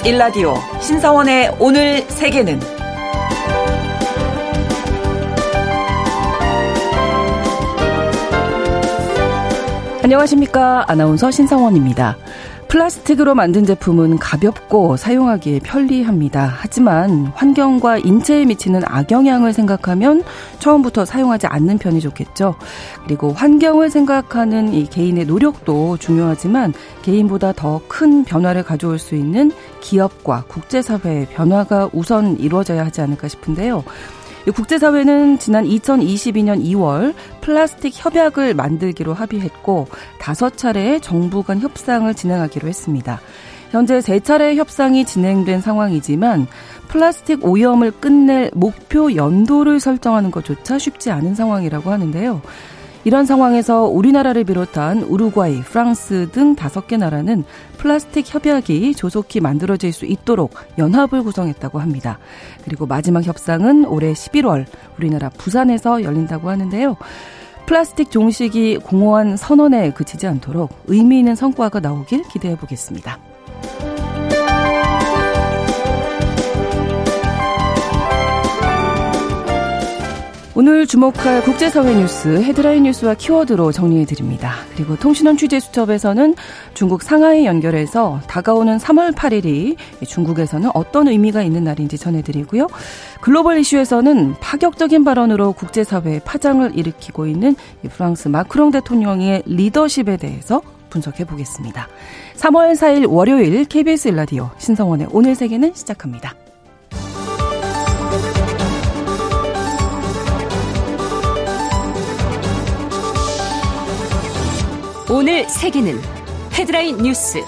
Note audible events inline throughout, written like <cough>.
KBS 일라디오 신성원의 오늘 세계는 안녕하십니까. 아나운서 신성원입니다. 플라스틱으로 만든 제품은 가볍고 사용하기에 편리합니다. 하지만 환경과 인체에 미치는 악영향을 생각하면 처음부터 사용하지 않는 편이 좋겠죠. 그리고 환경을 생각하는 이 개인의 노력도 중요하지만 개인보다 더 큰 변화를 가져올 수 있는 기업과 국제사회의 변화가 우선 이루어져야 하지 않을까 싶은데요. 국제사회는 지난 2022년 2월 플라스틱 협약을 만들기로 합의했고 다섯 차례의 정부 간 협상을 진행하기로 했습니다. 현재 세 차례 협상이 진행된 상황이지만 플라스틱 오염을 끝낼 목표 연도를 설정하는 것조차 쉽지 않은 상황이라고 하는데요. 이런 상황에서 우리나라를 비롯한 우루과이, 프랑스 등 다섯 개 나라는 플라스틱 협약이 조속히 만들어질 수 있도록 연합을 구성했다고 합니다. 그리고 마지막 협상은 올해 11월 우리나라 부산에서 열린다고 하는데요. 플라스틱 종식이 공허한 선언에 그치지 않도록 의미 있는 성과가 나오길 기대해 보겠습니다. 오늘 주목할 국제사회 뉴스 헤드라인 뉴스와 키워드로 정리해 드립니다. 그리고 통신원 취재 수첩에서는 중국 상하이 연결해서 다가오는 3월 8일이 중국에서는 어떤 의미가 있는 날인지 전해 드리고요. 글로벌 이슈에서는 파격적인 발언으로 국제사회에 파장을 일으키고 있는 프랑스 마크롱 대통령의 리더십에 대해서 분석해 보겠습니다. 3월 4일 월요일 KBS 일라디오 신성원의 오늘 세계는 시작합니다. 오늘 세계는 헤드라인 뉴스.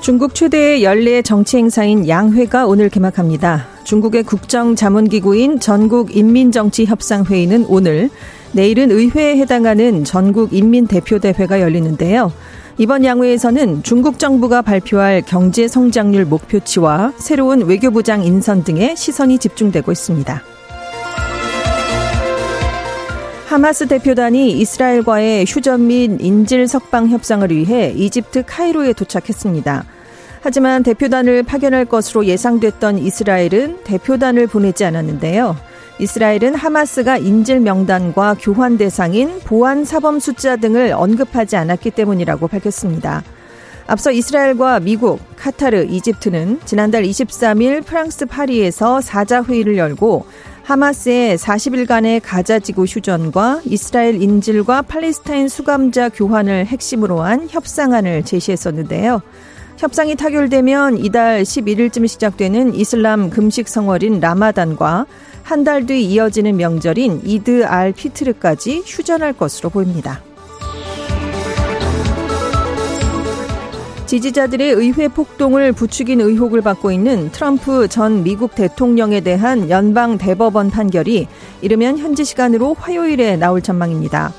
중국 최대의 연례 정치 행사인 양회가 오늘 개막합니다. 중국의 국정자문기구인 전국인민정치협상회의는 오늘, 내일은 의회에 해당하는 전국인민대표대회가 열리는데요. 이번 양회에서는 중국 정부가 발표할 경제 성장률 목표치와 새로운 외교부장 인선 등에 시선이 집중되고 있습니다. 하마스 대표단이 이스라엘과의 휴전 및 인질 석방 협상을 위해 이집트 카이로에 도착했습니다. 하지만 대표단을 파견할 것으로 예상됐던 이스라엘은 대표단을 보내지 않았는데요. 이스라엘은 하마스가 인질 명단과 교환 대상인 보안 사범 숫자 등을 언급하지 않았기 때문이라고 밝혔습니다. 앞서 이스라엘과 미국, 카타르, 이집트는 지난달 23일 프랑스 파리에서 사자 회의를 열고 하마스의 40일간의 가자지구 휴전과 이스라엘 인질과 팔레스타인 수감자 교환을 핵심으로 한 협상안을 제시했었는데요. 협상이 타결되면 이달 11일쯤 시작되는 이슬람 금식 성월인 라마단과 한 달 뒤 이어지는 명절인 이드 알 피트르까지 휴전할 것으로 보입니다. 지지자들의 의회 폭동을 부추긴 의혹을 받고 있는 트럼프 전 미국 대통령에 대한 연방 대법원 판결이 이르면 현지 시간으로 화요일에 나올 전망입니다.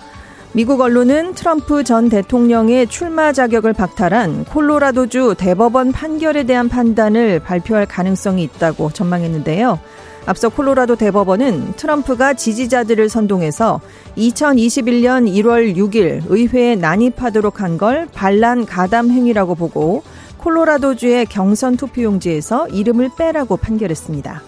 미국 언론은 트럼프 전 대통령의 출마 자격을 박탈한 콜로라도주 대법원 판결에 대한 판단을 발표할 가능성이 있다고 전망했는데요. 앞서 콜로라도 대법원은 트럼프가 지지자들을 선동해서 2021년 1월 6일 의회에 난입하도록 한 걸 반란 가담 행위라고 보고 콜로라도주의 경선 투표용지에서 이름을 빼라고 판결했습니다.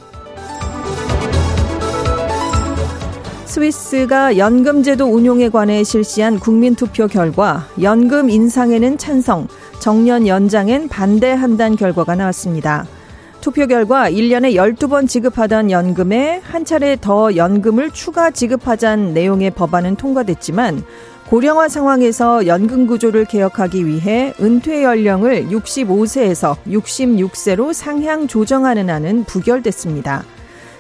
스위스가 연금제도 운용에 관해 실시한 국민투표 결과 연금 인상에는 찬성, 정년 연장엔 반대한다는 결과가 나왔습니다. 투표 결과 1년에 12번 지급하던 연금에 한 차례 더 연금을 추가 지급하자는 내용의 법안은 통과됐지만 고령화 상황에서 연금 구조를 개혁하기 위해 은퇴 연령을 65세에서 66세로 상향 조정하는 안은 부결됐습니다.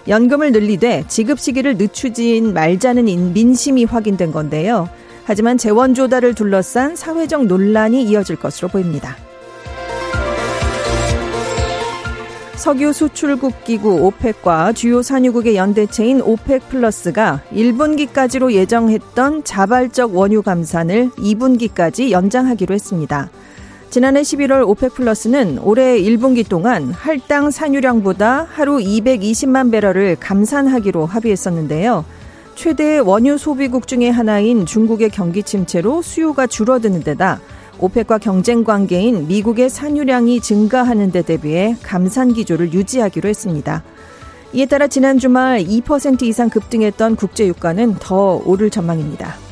연금을 늘리되 지급 시기를 늦추진 말자는 민심이 확인된 건데요. 하지만 재원 조달을 둘러싼 사회적 논란이 이어질 것으로 보입니다. 석유 수출국 기구 OPEC과 주요 산유국의 연대체인 OPEC 플러스가 1분기까지로 예정했던 자발적 원유 감산을 2분기까지 연장하기로 했습니다. 지난해 11월 OPEC 플러스는 올해 1분기 동안 할당 산유량보다 하루 220만 배럴을 감산하기로 합의했었는데요. 최대 원유 소비국 중의 하나인 중국의 경기 침체로 수요가 줄어드는 데다 오펙과 경쟁 관계인 미국의 산유량이 증가하는 데 대비해 감산 기조를 유지하기로 했습니다. 이에 따라 지난 주말 2% 이상 급등했던 국제 유가는 더 오를 전망입니다.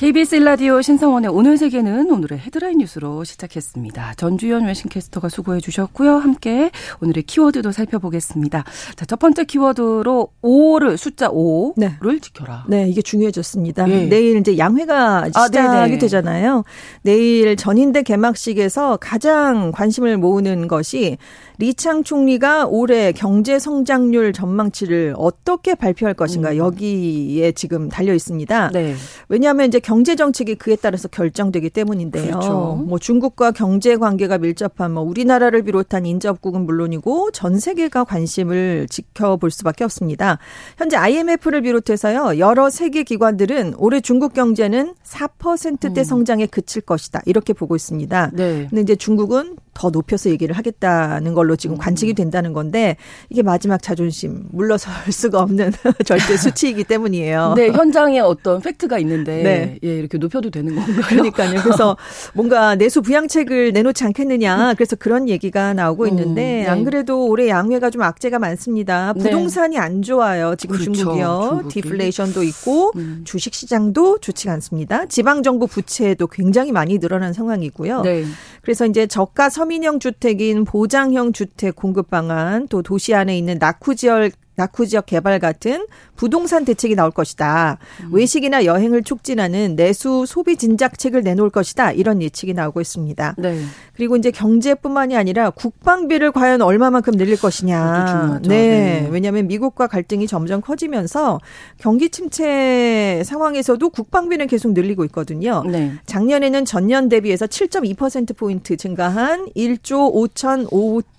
KBS 일라디오 신성원의 오늘 세계는 오늘의 헤드라인 뉴스로 시작했습니다. 전주현 외신캐스터가 수고해 주셨고요. 함께 오늘의 키워드도 살펴보겠습니다. 자, 첫 번째 키워드로 5를 숫자 5를 네. 지켜라. 네, 이게 중요해졌습니다. 예. 내일 이제 양회가 아, 시작이 아, 되잖아요. 내일 전인대 개막식에서 가장 관심을 모으는 것이 리창 총리가 올해 경제 성장률 전망치를 어떻게 발표할 것인가 음. 여기에 지금 달려 있습니다. 네. 왜냐하면 이제 경제 정책이 그에 따라서 결정되기 때문인데요. 그렇죠. 뭐 중국과 경제 관계가 밀접한 뭐 우리나라를 비롯한 인접국은 물론이고 전 세계가 관심을 지켜볼 수밖에 없습니다. 현재 IMF를 비롯해서요 여러 세계 기관들은 올해 중국 경제는 4%대 음. 성장에 그칠 것이다 이렇게 보고 있습니다. 네. 근데 이제 중국은 더 높여서 얘기를 하겠다는 걸로 지금 음. 관측이 된다는 건데 이게 마지막 자존심 물러설 <laughs> 수가 없는 <laughs> 절대 수치이기 때문이에요. 네, 현장에 어떤 팩트가 있는데 네. 예, 이렇게 높여도 되는 건가요? 그러니까요. 그래서 <laughs> 뭔가 내수 부양책을 내놓지 않겠느냐. 그래서 그런 얘기가 나오고 음, 있는데 음, 네. 안 그래도 올해 양회가 좀 악재가 많습니다. 네. 부동산이 네. 안 좋아요. 지금 그렇죠, 중국이요. 중국이. 디플레이션도 있고 음. 주식 시장도 좋지가 않습니다. 지방 정부 부채도 굉장히 많이 늘어난 상황이고요. 네. 그래서 이제 저가 서민형 주택인 보장형 주택 공급 방안 또 도시 안에 있는 낙후 지역 낙후 지역 개발 같은 부동산 대책이 나올 것이다. 음. 외식이나 여행을 촉진하는 내수 소비 진작책을 내놓을 것이다. 이런 예측이 나오고 있습니다. 네. 그리고 이제 경제뿐만이 아니라 국방비를 과연 얼마만큼 늘릴 것이냐. 네. 네. 왜냐하면 미국과 갈등이 점점 커지면서 경기 침체 상황에서도 국방비는 계속 늘리고 있거든요. 네. 작년에는 전년 대비해서 7.2% 포인트 증가한 1조 5천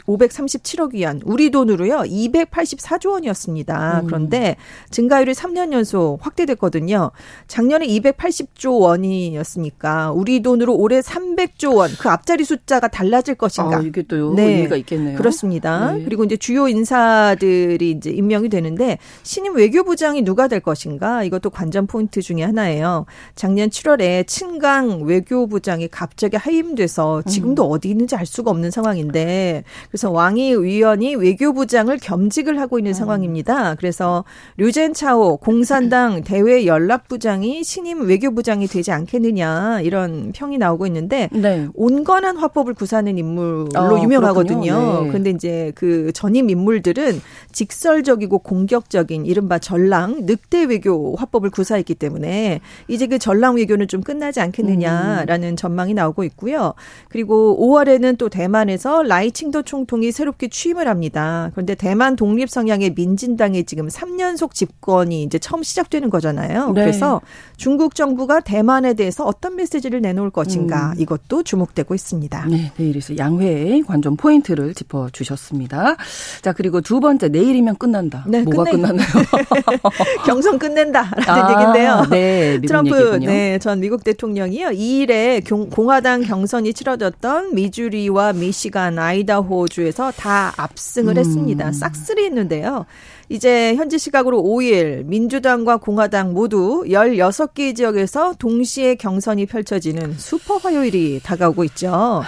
537억 위안, 우리 돈으로요, 284조 원이 었습니다. 음. 그런데 증가율이 3년 연속 확대됐거든요. 작년에 280조 원이었으니까 우리 돈으로 올해 300조 원, 그 앞자리 숫자가 달라질 것인가. 아, 이게 또 네. 의미가 있겠네요. 그렇습니다. 네. 그리고 이제 주요 인사들이 이제 임명이 되는데 신임 외교부장이 누가 될 것인가? 이것도 관전 포인트 중에 하나예요. 작년 7월에 친강 외교부장이 갑자기 하임돼서 지금도 음. 어디 있는지 알 수가 없는 상황인데 그래서 왕이 위원이 외교부장을 겸직을 하고 있는 음. 상황입니다. 그래서 류젠 차오 공산당 대외 연락부장이 신임 외교부장이 되지 않겠느냐 이런 평이 나오고 있는데 네. 온건한 화법을 구사하는 인물로 아, 유명하거든요. 네. 그런데 이제 그 전임 인물들은 직설적이고 공격적인 이른바 전랑 늑대 외교 화법을 구사했기 때문에 이제 그 전랑 외교는 좀 끝나지 않겠느냐라는 음. 전망이 나오고 있고요. 그리고 5월에는 또 대만에서 라이칭도 총 총통이 새롭게 취임을 합니다. 그런데 대만 독립 성향의 민진당의 지금 3년속 집권이 이제 처음 시작되는 거잖아요. 네. 그래서 중국 정부가 대만에 대해서 어떤 메시지를 내놓을 것인가 음. 이것도 주목되고 있습니다. 네, 내일에서 양회의 관전 포인트를 짚어 주셨습니다. 자, 그리고 두 번째 내일이면 끝난다. 네, 뭐가 끝내. 끝나나요? <laughs> 경선 끝낸다라는 아, 얘기인데요. 네, 트럼프 얘기군요. 네, 전 미국 대통령이요. 2일에 공화당 경선이 치러졌던 미주리와 미시간, 아이다호 주에서 다 압승을 음. 했습니다. 싹쓸이 했는데요. 이제 현지 시각으로 5일 민주당과 공화당 모두 16개 지역에서 동시에 경선이 펼쳐지는 슈퍼 화요일이 다가오고 있죠.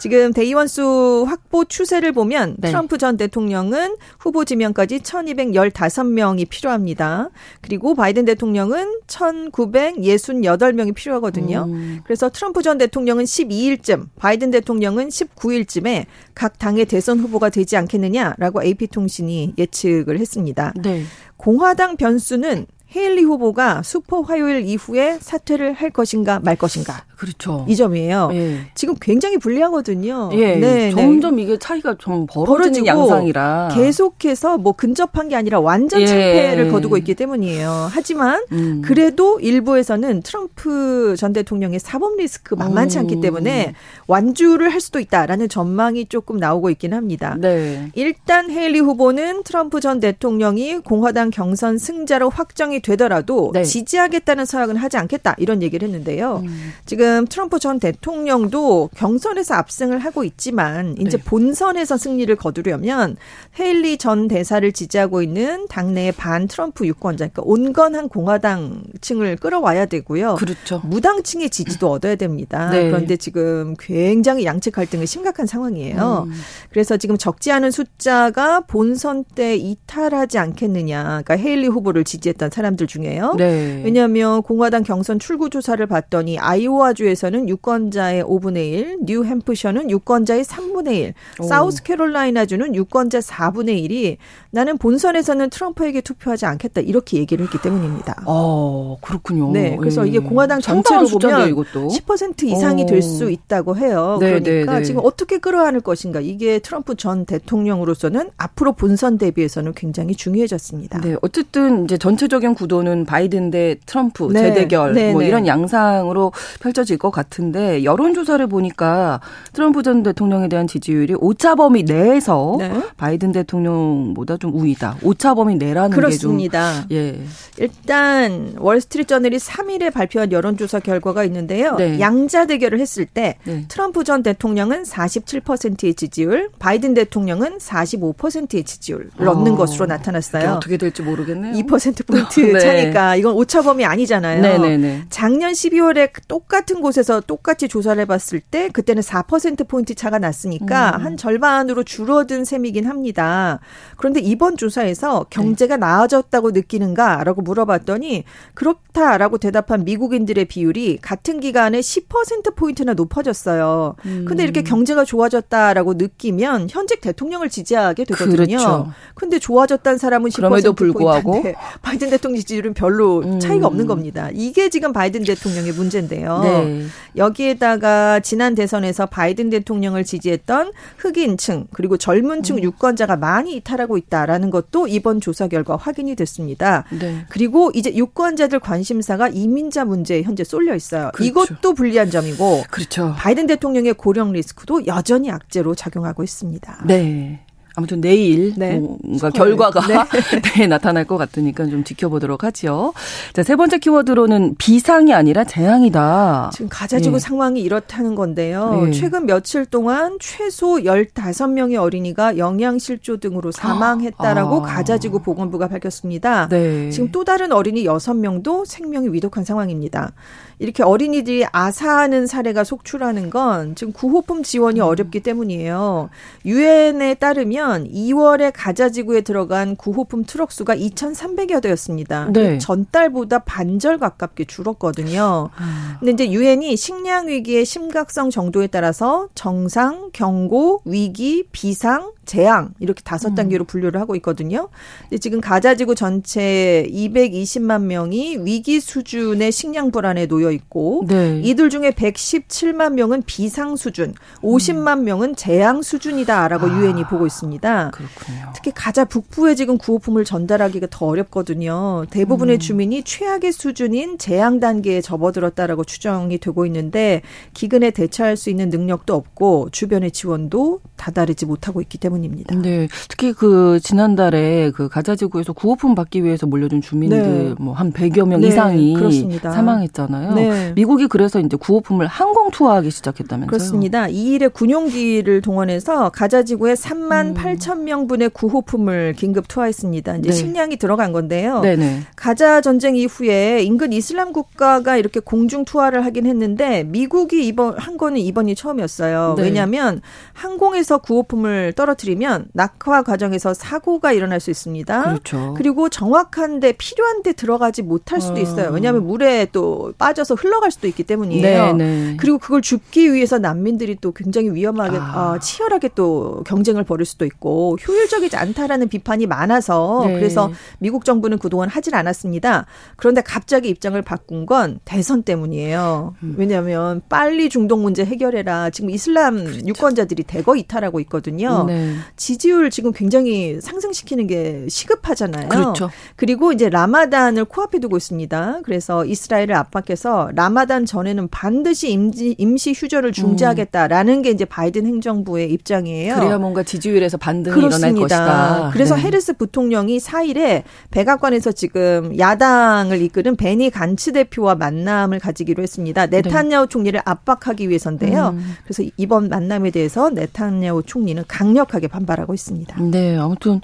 지금 대의원수 확보 추세를 보면 네. 트럼프 전 대통령은 후보 지명까지 1215명이 필요합니다. 그리고 바이든 대통령은 1968명이 필요하거든요. 음. 그래서 트럼프 전 대통령은 12일쯤, 바이든 대통령은 19일쯤에 각 당의 대선 후보가 되지 않겠느냐라고 AP통신이 예측을 했습니다. 네. 공화당 변수는 헤일리 후보가 슈퍼 화요일 이후에 사퇴를 할 것인가 말 것인가. 그렇죠. 이 점이에요. 예. 지금 굉장히 불리하거든요. 예. 네, 네. 점점 네. 이게 차이가 좀 벌어지는 양상이라 계속해서 뭐 근접한 게 아니라 완전 참패를 예. 거두고 있기 때문이에요. 하지만 음. 그래도 일부에서는 트럼프 전 대통령의 사법 리스크 만만치 않기 음. 때문에 완주를 할 수도 있다라는 전망이 조금 나오고 있긴 합니다. 네. 일단 헤일리 후보는 트럼프 전 대통령이 공화당 경선 승자로 확정이 되더라도 네. 지지하겠다는 서약은 하지 않겠다 이런 얘기를 했는데요. 음. 지금 지금 트럼프 전 대통령도 경선에서 압승을 하고 있지만 이제 네. 본선에서 승리를 거두려면 헤일리 전 대사를 지지하고 있는 당내의 반 트럼프 유권자, 그러니까 온건한 공화당층을 끌어와야 되고요. 그렇죠. 무당층의 지지도 얻어야 됩니다. 네. 그런데 지금 굉장히 양측 갈등이 심각한 상황이에요. 음. 그래서 지금 적지 않은 숫자가 본선 때 이탈하지 않겠느냐. 그러니까 헤일리 후보를 지지했던 사람들 중에요. 네. 왜냐하면 공화당 경선 출구 조사를 봤더니 아이오와 주에서는 유권자의 5분의 1, 뉴햄프셔는 유권자의 3분의 1, 오. 사우스캐롤라이나주는 유권자 4분의 1이 나는 본선에서는 트럼프에게 투표하지 않겠다 이렇게 얘기를 했기 때문입니다. 어, 그렇군요. 네, 그래서 이게 예. 공화당 전체로 보면 이것도. 10% 이상이 될 수 있다고 해요. 네, 그러니까 네, 네. 지금 어떻게 끌어안을 것인가 이게 트럼프 전 대통령으로서는 앞으로 본선 대비해서는 굉장히 중요해졌습니다. 네, 어쨌든 이제 전체적인 구도는 바이든 대 트럼프 네. 재대결 네, 뭐 네. 이런 양상으로 펼쳐 질 것 같은데 여론조사를 보니까 트럼프 전 대통령에 대한 지지율이 오차 범위 내에서 바이든 대통령보다 좀 우위다. 오차 범위 내라는 그렇습니다. 게 좀, 예. 일단 월스트리트 저널이 3일에 발표한 여론조사 결과가 있는데요. 네. 양자 대결을 했을 때 네. 트럼프 전 대통령은 47%의 지지율, 바이든 대통령은 45%의 지지율을 어. 얻는 것으로 나타났어요. 어떻게 될지 모르겠네요. 2% 포인트 <laughs> 네. 차니까 이건 오차 범위 안이잖아요. 네네네. 네, 네. 작년 12월에 똑같은 곳에서 똑같이 조사를 해봤을 때 그때는 4% 포인트 차가 났으니까 음. 한 절반으로 줄어든 셈이긴 합니다. 그런데 이번 조사에서 경제가 네. 나아졌다고 느끼는가 라고 물어봤더니 그렇다라고 대답한 미국인들의 비율이 같은 기간에 10% 포인트나 높아졌어요. 음. 근데 이렇게 경제가 좋아졌다라고 느끼면 현직 대통령을 지지하게 되거든요. 그렇죠. 근데 좋아졌다는 사람은 10% 그럼에도 불구하고 바이든 대통령 지지율은 별로 음. 차이가 없는 겁니다. 이게 지금 바이든 대통령의 문제인데요. 네. 여기에다가 지난 대선에서 바이든 대통령을 지지했던 흑인층 그리고 젊은층 음. 유권자가 많이 이탈하고 있다라는 것도 이번 조사 결과 확인이 됐습니다. 네. 그리고 이제 유권자들 관심사가 이민자 문제에 현재 쏠려 있어요. 그렇죠. 이것도 불리한 점이고 그렇죠. 바이든 대통령의 고령 리스크도 여전히 악재로 작용하고 있습니다. 네. 아무튼 내일 네. 뭔가 결과가 네. <laughs> 네, 나타날 것 같으니까 좀 지켜보도록 하죠. 자, 세 번째 키워드로는 비상이 아니라 재앙이다. 지금 가자지구 네. 상황이 이렇다는 건데요. 네. 최근 며칠 동안 최소 15명의 어린이가 영양실조 등으로 사망했다라고 아. 가자지구 보건부가 밝혔습니다. 네. 지금 또 다른 어린이 6명도 생명이 위독한 상황입니다. 이렇게 어린이들이 아사하는 사례가 속출하는 건 지금 구호품 지원이 음. 어렵기 때문이에요. 유엔에 따르면 2월에 가자지구에 들어간 구호품 트럭 수가 2,300여 대였습니다. 네. 전달보다 반절 가깝게 줄었거든요. 아. 근데 이제 유엔이 식량 위기의 심각성 정도에 따라서 정상, 경고, 위기, 비상, 재앙 이렇게 다섯 음. 단계로 분류를 하고 있거든요. 근데 지금 가자지구 전체 220만 명이 위기 수준의 식량 불안에 놓여 있고 네. 이들 중에 117만 명은 비상 수준, 50만 음. 명은 재앙 수준이다라고 아. 유엔이 보고 있습니다. 그렇군요. 특히 가자 북부에 지금 구호품을 전달하기가 더 어렵거든요. 대부분의 음. 주민이 최악의 수준인 재앙 단계에 접어들었다라고 추정이 되고 있는데 기근에 대처할 수 있는 능력도 없고 주변의 지원도 다다르지 못하고 있기 때문에 때문입니다. 네. 특히 그 지난달에 그 가자지구에서 구호품 받기 위해서 몰려든 주민들 네. 뭐한 100여 명 네. 이상이 그렇습니다. 사망했잖아요. 네. 미국이 그래서 이제 구호품을 항공 투하하기 시작했다면서요. 그렇습니다. 2일에 군용기를 동원해서 가자지구에 3만 음. 8천 명분의 구호품을 긴급 투하했습니다. 이제 네. 식량이 들어간 건데요. 네네. 가자 전쟁 이후에 인근 이슬람 국가가 이렇게 공중 투하를 하긴 했는데 미국이 이번 한 거는 이번이 처음이었어요. 네. 왜냐하면 항공에서 구호품을 떨어뜨리 떨어뜨리면 낙하 과정에서 사고가 일어날 수 있습니다. 그렇죠. 그리고 정확한데 필요한데 들어가지 못할 수도 어. 있어요. 왜냐하면 물에 또 빠져서 흘러갈 수도 있기 때문이에요. 네네. 네. 그리고 그걸 줍기 위해서 난민들이 또 굉장히 위험하게 아. 어, 치열하게 또 경쟁을 벌일 수도 있고 효율적이지 않다라는 비판이 많아서 네. 그래서 미국 정부는 그동안 하질 않았습니다. 그런데 갑자기 입장을 바꾼 건 대선 때문이에요. 음. 왜냐하면 빨리 중동 문제 해결해라. 지금 이슬람 그렇죠. 유권자들이 대거 이탈하고 있거든요. 네. 네. 지지율 지금 굉장히 상승시키는 게 시급하잖아요. 그렇죠. 그리고 이제 라마단을 코앞에 두고 있습니다. 그래서 이스라엘을 압박해서 라마단 전에는 반드시 임시, 임시 휴전을 중지하겠다라는 음. 게 이제 바이든 행정부의 입장이에요. 그래야 뭔가 지지율에서 반등이 그렇습니다. 일어날 것이다. 그래서 네. 해리스 부통령이 4일에 백악관에서 지금 야당을 이끄는 베니 간츠 대표와 만남을 가지기로 했습니다. 네탄야후 네. 총리를 압박하기 위해서인데요. 음. 그래서 이번 만남에 대해서 네탄야후 총리는 강력하게 반발하고 있습니다. 네, 아무튼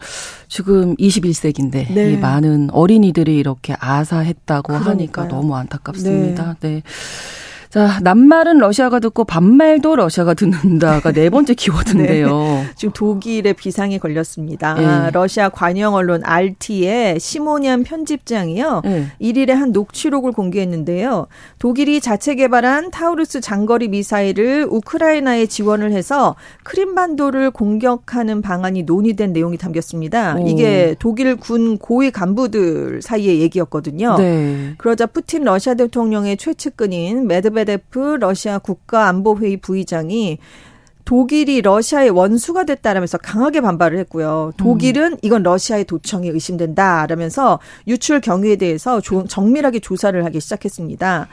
지금 21세기인데 네. 이 많은 어린이들이 이렇게 아사했다고 그러니까요. 하니까 너무 안타깝습니다. 네. 네. 자, 낱말은 러시아가 듣고 반말도 러시아가 듣는다가 네 번째 <laughs> 키워드인데요. 네. 지금 독일의 비상에 걸렸습니다. 네. 러시아 관영 언론 RT의 시모니안 편집장이요. 네. 1일에 한 녹취록을 공개했는데요. 독일이 자체 개발한 타우루스 장거리 미사일을 우크라이나에 지원을 해서 크림반도를 공격하는 방안이 논의된 내용이 담겼습니다. 오. 이게 독일 군 고위 간부들 사이의 얘기였거든요. 네. 그러자 푸틴 러시아 대통령의 최측근인 메드베 메드베데프 러시아 국가안보회의 부의장이 독일이 러시아의 원수가 됐다라면서 강하게 반발을 했고요. 독일은 음. 이건 러시아의 도청이 의심된다라면서 유출 경위에 대해서 정밀하게 조사를 하기 시작했습니다.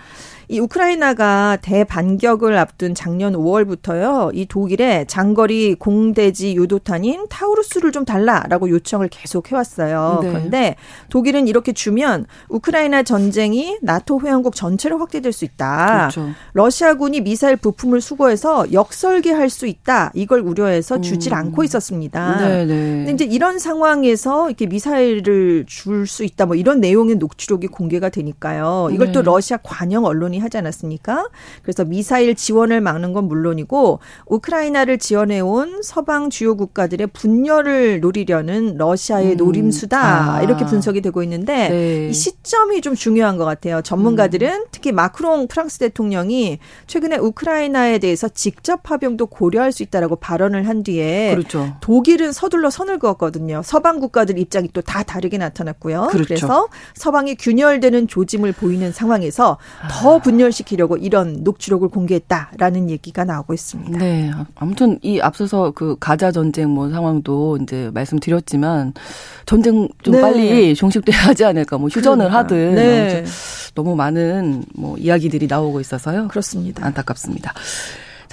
이 우크라이나가 대반격을 앞둔 작년 5월부터요. 이 독일에 장거리 공대지 유도탄인 타우루스를 좀 달라라고 요청을 계속 해왔어요. 네. 그런데 독일은 이렇게 주면 우크라이나 전쟁이 나토 회원국 전체로 확대될 수 있다. 그렇죠. 러시아군이 미사일 부품을 수거해서 역설계할 수 있다. 이걸 우려해서 주질 음. 않고 있었습니다. 네, 네. 근데 이제 이런 상황에서 이렇게 미사일을 줄 수 있다. 뭐 이런 내용의 녹취록이 공개가 되니까요. 이걸 네. 또 러시아 관영 언론 논의하지 않았습니까? 그래서 미사일 지원을 막는 건 물론이고 우크라이나를 지원해온 서방 주요 국가들의 분열을 노리려는 러시아의 음. 노림수다 아. 이렇게 분석이 되고 있는데 네. 이 시점이 좀 중요한 것 같아요. 전문가들은 음. 특히 마크롱 프랑스 대통령이 최근에 우크라이나에 대해서 직접 파병도 고려할 수 있다라고 발언을 한 뒤에 그렇죠. 독일은 서둘러 선을 그었거든요. 서방 국가들 입장이 또 다 다르게 나타났고요. 그렇죠. 그래서 서방이 균열되는 조짐을 보이는 상황에서 더 분열시키려고 이런 녹취록을 공개했다라는 얘기가 나오고 있습니다. 네. 아무튼 이 앞서서 그 가자 전쟁 뭐 상황도 이제 말씀드렸지만 전쟁 좀 네. 빨리 종식돼야 하지 않을까 뭐 휴전을 그러니까. 하든 네. 너무 많은 뭐 이야기들이 나오고 있어서요. 그렇습니다. 안타깝습니다.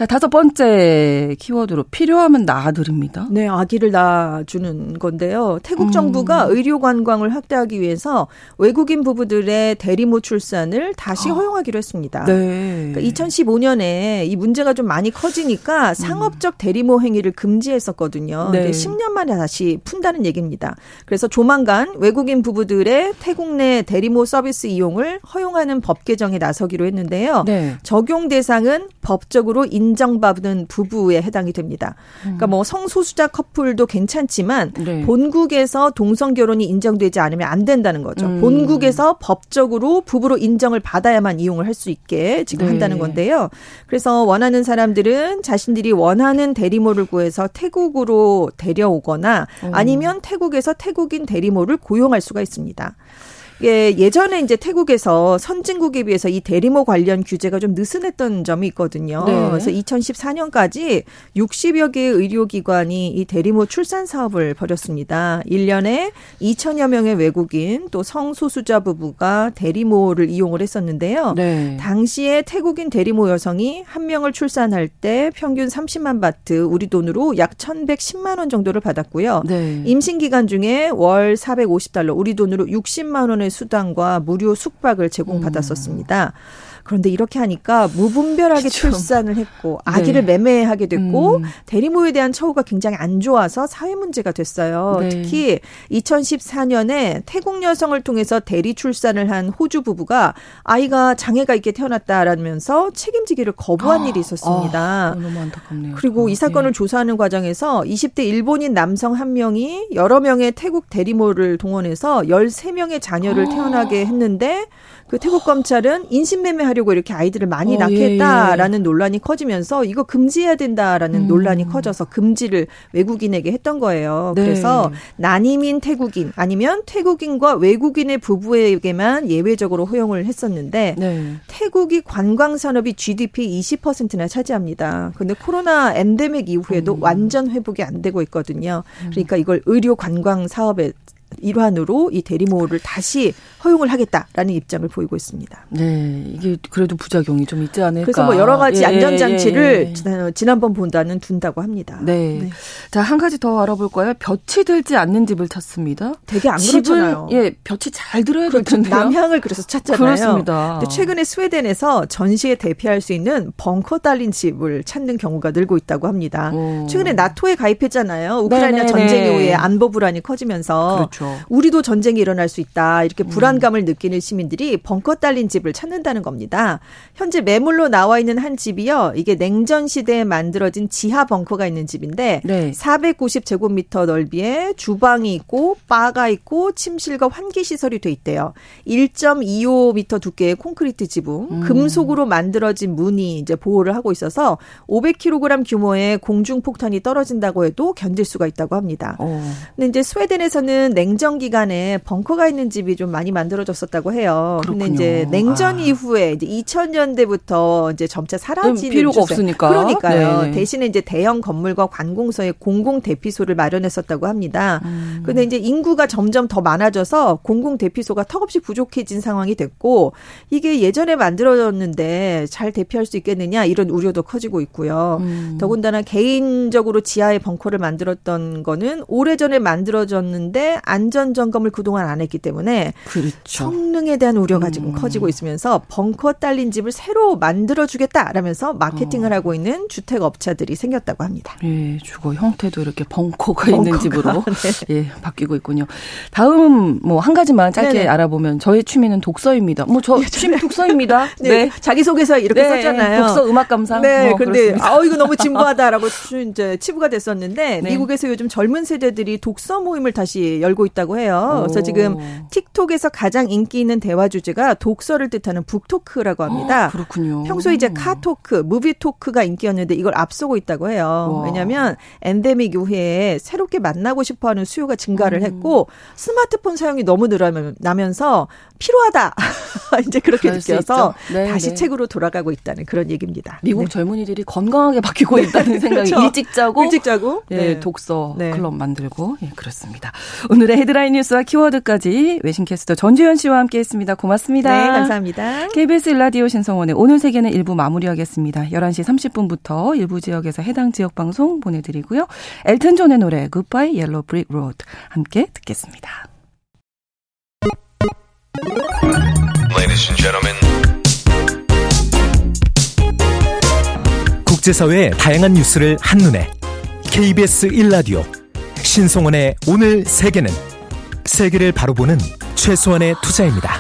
자, 다섯 번째 키워드로 필요하면 낳아드립니다. 네, 아기를 낳아주는 건데요. 태국 음. 정부가 음. 의료 관광을 확대하기 위해서 외국인 부부들의 대리모 출산을 다시 아. 허용하기로 했습니다. 네. 그러니까 2015년에 이 문제가 좀 많이 커지니까 음. 상업적 대리모 행위를 금지했었거든요. 네. 10년 만에 다시 푼다는 얘기입니다. 그래서 조만간 외국인 부부들의 태국 내 대리모 서비스 이용을 허용하는 법 개정에 나서기로 했는데요. 네. 적용 대상은 법적으로 인 인정받은 부부에 해당이 됩니다. 그러니까 뭐 성소수자 커플도 괜찮지만 네. 본국에서 동성 결혼이 인정되지 않으면 안 된다는 거죠. 음. 본국에서 법적으로 부부로 인정을 받아야만 이용을 할 수 있게 지금 네. 한다는 건데요. 그래서 원하는 사람들은 자신들이 원하는 대리모를 구해서 태국으로 데려오거나 음. 아니면 태국에서 태국인 대리모를 고용할 수가 있습니다. 예, 예전에 이제 태국에서 선진국에 비해서 이 대리모 관련 규제가 좀 느슨했던 점이 있거든요. 네. 그래서 2014년까지 60여 개의 의료기관이 이 대리모 출산 사업을 벌였습니다. 1년에 2천여 명의 외국인 또 성소수자 부부가 대리모를 이용을 했었는데요. 네. 당시에 태국인 대리모 여성이 한 명을 출산할 때 평균 30만 바트 우리 돈으로 약 1,110만 원 정도를 받았고요. 네. 임신 기간 중에 월 450달러 우리 돈으로 60만 원의 수당과 무료 숙박을 제공받았었습니다. 음. 그런데 이렇게 하니까 무분별하게 그쵸. 출산을 했고 아기를 네. 매매하게 됐고 음. 대리모에 대한 처우가 굉장히 안 좋아서 사회 문제가 됐어요. 네. 특히 2014년에 태국 여성을 통해서 대리 출산을 한 호주 부부가 아이가 장애가 있게 태어났다라면서 책임지기를 거부한 아, 일이 있었습니다. 아, 너무 안타깝네요. 그리고 이 사건을 네. 조사하는 과정에서 20대 일본인 남성 한 명이 여러 명의 태국 대리모를 동원해서 13명의 자녀를 아. 태어나게 했는데 그 태국 검찰은 인신매매 하려 고 이렇게 아이들을 많이 어, 예, 했다라는 예. 논란이 커지면서 이거 금지해야 된다라는 음. 논란이 커져서 금지를 외국인에게 했던 거예요. 네. 그래서 난임인 태국인 아니면 태국인과 외국인의 부부에게만 예외적으로 허용을 했었는데 네. 태국이 관광 산업이 GDP 20%나 차지합니다. 근데 코로나 엔데믹 이후에도 음. 완전 회복이 안 되고 있거든요. 음. 그러니까 이걸 의료 관광 사업에 일환으로 이 대리모를 다시 허용을 하겠다라는 입장을 보이고 있습니다. 네, 이게 그래도 부작용이 좀 있지 않을까. 그래서 뭐 여러 가지 예, 안전 장치를 예, 예. 지난번 본다는 둔다고 합니다. 네. 네. 자, 한 가지 더 알아볼까요? 볕이 들지 않는 집을 찾습니다. 되게 안 그렇잖아요. 예, 볕이 잘 들어야 될 그렇죠. 텐데요. 남향을 그래서 찾잖아요. 그렇습니다. 최근에 스웨덴에서 전시에 대피할 수 있는 벙커 딸린 집을 찾는 경우가 늘고 있다고 합니다. 오. 최근에 나토에 가입했잖아요. 우크라이나 네네네. 전쟁 이후에 안보 불안이 커지면서 그렇죠. 우리도 전쟁이 일어날 수 있다. 이렇게 불안 불안감을 느끼는 시민들이 벙커 딸린 집을 찾는다는 겁니다. 현재 매물로 나와 있는 한 집이요. 이게 냉전 시대에 만들어진 지하 벙커가 있는 집인데 네. 490제곱미터 넓이에 주방이 있고 바가 있고 침실과 환기 시설이 돼 있대요. 1.25m 두께의 콘크리트 지붕, 음. 금속으로 만들어진 문이 이제 보호를 하고 있어서 500kg 규모의 공중 폭탄이 떨어진다고 해도 견딜 수가 있다고 합니다. 오. 어. 근데 이제 스웨덴에서는 냉전 기간에 벙커가 있는 집이 좀 많이 만들어졌었다고 해요. 그렇군요. 근데 이제 냉전 아. 이후에 이제 2000년대부터 이제 점차 사라지는 필요가 추세. 없으니까. 그러니까요. 네 대신에 이제 대형 건물과 관공서에 공공 대피소를 마련했었다고 합니다. 음. 근데 이제 인구가 점점 더 많아져서 공공 대피소가 턱없이 부족해진 상황이 됐고 이게 예전에 만들어졌는데 잘 대피할 수 있겠느냐 이런 우려도 커지고 있고요. 음. 더군다나 개인적으로 지하에 벙커를 만들었던 거는 오래전에 만들어졌는데 안전 점검을 그동안 안 했기 때문에 그렇죠. 성능에 대한 우려가 지금 음. 커지고 있으면서 벙커 딸린 집을 새로 만들어 주겠다라면서 마케팅을 어. 하고 있는 주택 업체들이 생겼다고 합니다. 예, 주거 형태도 이렇게 벙커가, 벙커가 있는 집으로 <laughs> 네. 예, 바뀌고 있군요. 다음 뭐 한 가지만 짧게 네네. 알아보면 저의 취미는 독서입니다. 뭐저 취미 독서입니다. <laughs> 네. 네. 자기 소개서 이렇게 네. 썼잖아요. 독서 음악 감상. 네. 뭐 근데 아 이거 너무 진부하다라고 <laughs> 이제 치부가 됐었는데 네. 미국에서 요즘 젊은 세대들이 독서 모임을 다시 열고 있다고 해요. 그래서 지금 틱톡에서 가장 인기 있는 대화 주제가 독서를 뜻하는 북토크라고 합니다. 어, 그렇군요. 평소 이제 카토크, 무비토크가 인기였는데 이걸 앞서고 있다고 해요. 왜냐하면 엔데믹 이후에 새롭게 만나고 싶어하는 수요가 증가를 음. 했고 스마트폰 사용이 너무 늘어나면서 필요하다. <laughs> 이제 그렇게 느껴서 네, 다시 네. 책으로 돌아가고 있다는 그런 얘기입니다. 미국 네. 젊은이들이 건강하게 바뀌고 있다는 <laughs> 생각이 그렇죠. 일찍 자고 일찍 자고 예, 네. 독서 네. 클럽 만들고 예, 그렇습니다. 오늘의 헤드라인 뉴스와 키워드까지 외신캐스터 전주현 씨와 함께했습니다. 고맙습니다. 네, 감사합니다. KBS 일라디오 신성원의 오늘 세계는 일부 마무리하겠습니다. 11시 30분부터 일부 지역에서 해당 지역 방송 보내드리고요. 엘튼 존의 노래 Goodbye Yellow Brick Road 함께 듣겠습니다. 국제사회의 다양한 뉴스를 한눈에 KBS 1라디오 신성원의 오늘 세계는 세계를 바로 보는 최소한의 투자입니다.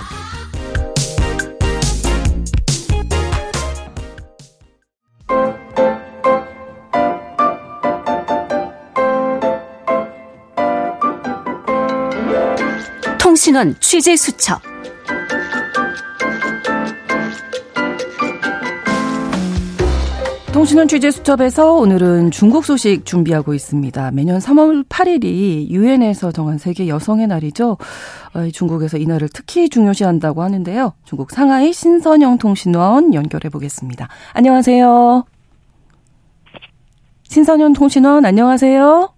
통신원 취재 수첩 통신원 취재 수첩에서 오늘은 중국 소식 준비하고 있습니다. 매년 3월 8일이 유엔에서 정한 세계 여성의 날이죠. 어, 중국에서 이 날을 특히 중요시한다고 하는데요. 중국 상하이 신선영 통신원 연결해 보겠습니다. 안녕하세요. 신선영 통신원 안녕하세요.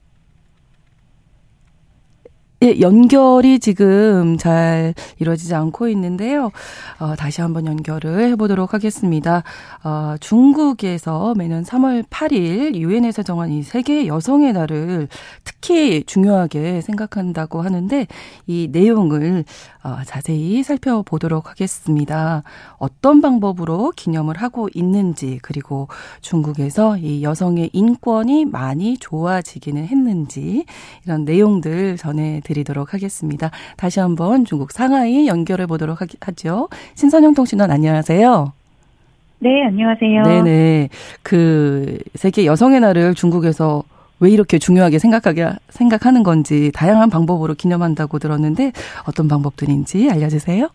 예, 연결이 지금 잘 이루어지지 않고 있는데요. 어, 다시 한번 연결을 해보도록 하겠습니다. 어, 중국에서 매년 3월 8일 유엔에서 정한 이 세계 여성의 날을 특히 중요하게 생각한다고 하는데 이 내용을 어, 자세히 살펴보도록 하겠습니다. 어떤 방법으로 기념을 하고 있는지 그리고 중국에서 이 여성의 인권이 많이 좋아지기는 했는지 이런 내용들 전해드리겠습니다. 드리도록 하겠습니다. 다시 한번 중국 상하이 연결해 보도록 하죠. 신선영 통신원 안녕하세요. 네, 안녕하세요. 네네. 그 세계 여성의 날을 중국에서 왜 이렇게 중요하게 생각하게 생각하는 건지 다양한 방법으로 기념한다고 들었는데 어떤 방법들인지 알려주세요.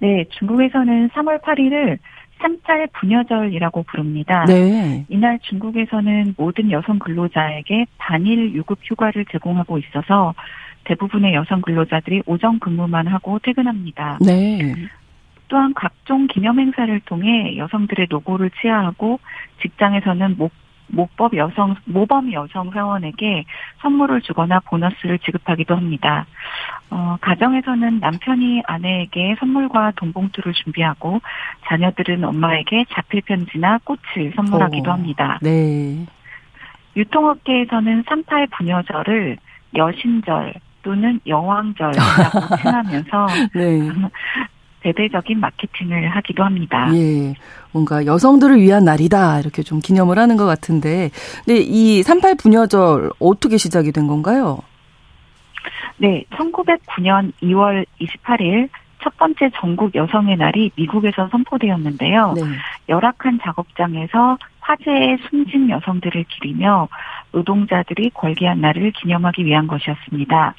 네, 중국에서는 3월 8일을 삼팔 부녀절이라고 부릅니다. 네. 이날 중국에서는 모든 여성 근로자에게 단일 유급 휴가를 제공하고 있어서 대부분의 여성 근로자들이 오전 근무만 하고 퇴근합니다. 네. 또한 각종 기념 행사를 통해 여성들의 노고를 치하하고 직장에서는 목 모법 여성 모범 여성 회원에게 선물을 주거나 보너스를 지급하기도 합니다. 어, 가정에서는 남편이 아내에게 선물과 돈봉투를 준비하고 자녀들은 엄마에게 자필 편지나 꽃을 선물하기도 어, 합니다. 네. 유통업계에서는 38 부녀절을 여신절 또는 여왕절이라고 <laughs> 칭하면서 네. <laughs> 대대적인 마케팅을 하기도 합니다. 예. 뭔가 여성들을 위한 날이다. 이렇게 좀 기념을 하는 것 같은데. 근데 이 38 부녀절 어떻게 시작이 된 건가요? 네, 1909년 2월 28일 첫 번째 전국 여성의 날이 미국에서 선포되었는데요. 네. 열악한 작업장에서 화재에 숨진 여성들을 기리며 노동자들이 걸기한 날을 기념하기 위한 것이었습니다.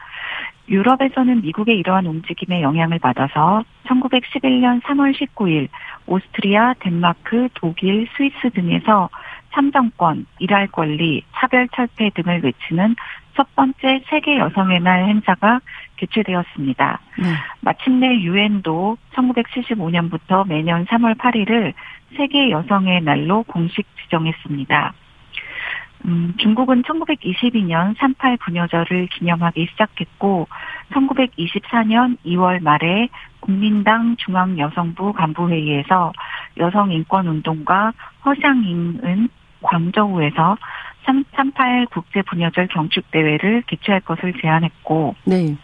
유럽에서는 미국의 이러한 움직임에 영향을 받아서 1911년 3월 19일 오스트리아, 덴마크, 독일, 스위스 등에서 참정권, 일할 권리, 차별 철폐 등을 외치는 첫 번째 세계 여성의 날 행사가 개최되었습니다. 네. 마침내 유엔도 1975년부터 매년 3월 8일을 세계 여성의 날로 공식 지정했습니다. 음, 중국은 1922년 38 부녀절을 기념하기 시작했고 1924년 2월 말에 국민당 중앙여성부 간부회의에서 여성인권운동가 허샹잉은 광저우에서 38 국제부녀절 경축 대회를 개최할 것을 제안했고 네.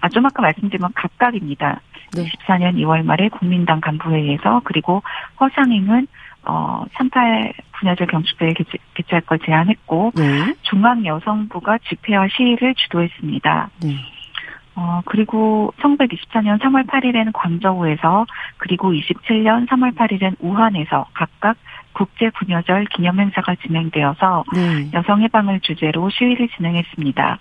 아, 좀 아까 말씀드린 각각입니다. 네. 24년 2월 말에 국민당 간부회의에서 그리고 허상잉은 어, 38 분야절 경축대회 개최, 개최할 걸 제안했고 네. 중앙여성부가 집회와 시위를 주도했습니다. 네. 어, 그리고 1924년 3월 8일에는 광저우에서 그리고 27년 3월 8일엔 우한에서 각각 국제 부녀절 기념 행사가 진행되어서 네. 여성 해방을 주제로 시위를 진행했습니다.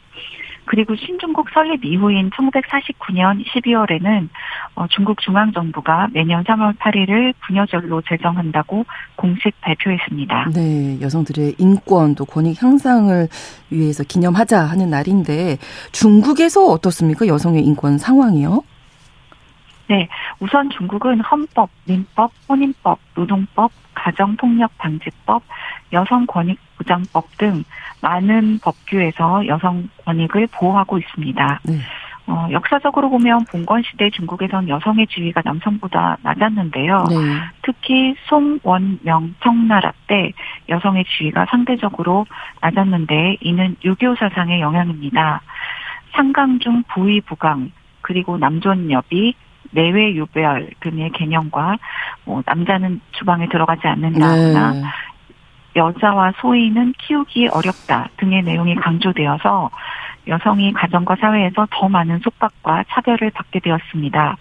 그리고 신중국 설립 이후인 1949년 12월에는 어, 중국 중앙정부가 매년 3월 8일을 부녀절로 제정한다고 공식 발표했습니다. 네, 여성들의 인권 또 권익 향상을 위해서 기념하자 하는 날인데 중국에서 어떻습니까? 여성의 인권 상황이요? 네, 우선 중국은 헌법, 민법, 혼인법, 노동법, 가정폭력방지법, 여성권익보장법 등 많은 법규에서 여성 권익을 보호하고 있습니다. 네. 어, 역사적으로 보면 봉건 시대 중국에선 여성의 지위가 남성보다 낮았는데요. 네. 특히 송원명 청나라 때 여성의 지위가 상대적으로 낮았는데 이는 유교 사상의 영향입니다. 상강 중 부위 부강 그리고 남존여비 내외 유별 등의 개념과 뭐 남자는 주방에 들어가지 않는다거나 네. 여자와 소인은 키우기 어렵다 등의 내용이 강조되어서 여성이 가정과 사회에서 더 많은 속박과 차별을 받게 되었습니다.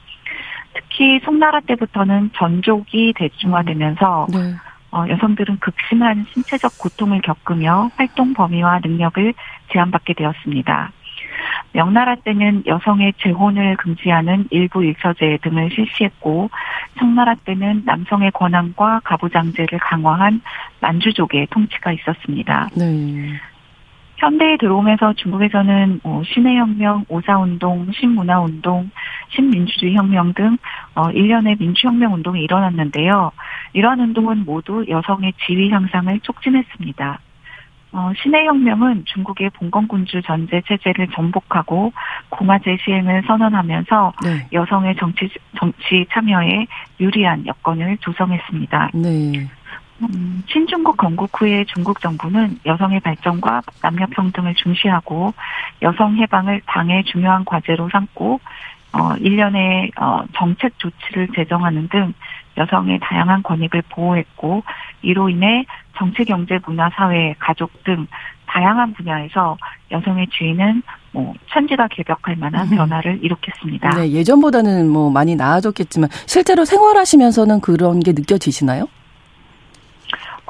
특히 송나라 때부터는 전족이 대중화되면서 네. 어, 여성들은 극심한 신체적 고통을 겪으며 활동 범위와 능력을 제한받게 되었습니다. 명나라 때는 여성의 재혼을 금지하는 일부 일처제 등을 실시했고 청나라 때는 남성의 권한과 가부장제를 강화한 만주족의 통치가 있었습니다. 네. 현대에 들어오면서 중국에서는 뭐 신해혁명, 오사운동, 신문화운동, 신민주주의 혁명 등 어, 일련의 민주혁명 운동이 일어났는데요. 이러한 운동은 모두 여성의 지위 향상을 촉진했습니다. 어, 신해혁명은 중국의 봉건군주 전제 체제를 전복하고 공화제 시행을 선언하면서 네. 여성의 정치 정치 참여에 유리한 여건을 조성했습니다. 네. 음, 신중국 건국 후에 중국 정부는 여성의 발전과 남녀 평등을 중시하고 여성 해방을 당의 중요한 과제로 삼고 어, 일련의 어, 정책 조치를 제정하는 등 여성의 다양한 권익을 보호했고 이로 인해 정치, 경제, 문화, 사회, 가족 등 다양한 분야에서 여성의 지위는 뭐 천지가 개벽할 만한 음. 변화를 일으켰습니다. 네, 예전보다는 뭐 많이 나아졌겠지만 실제로 생활하시면서는 그런 게 느껴지시나요?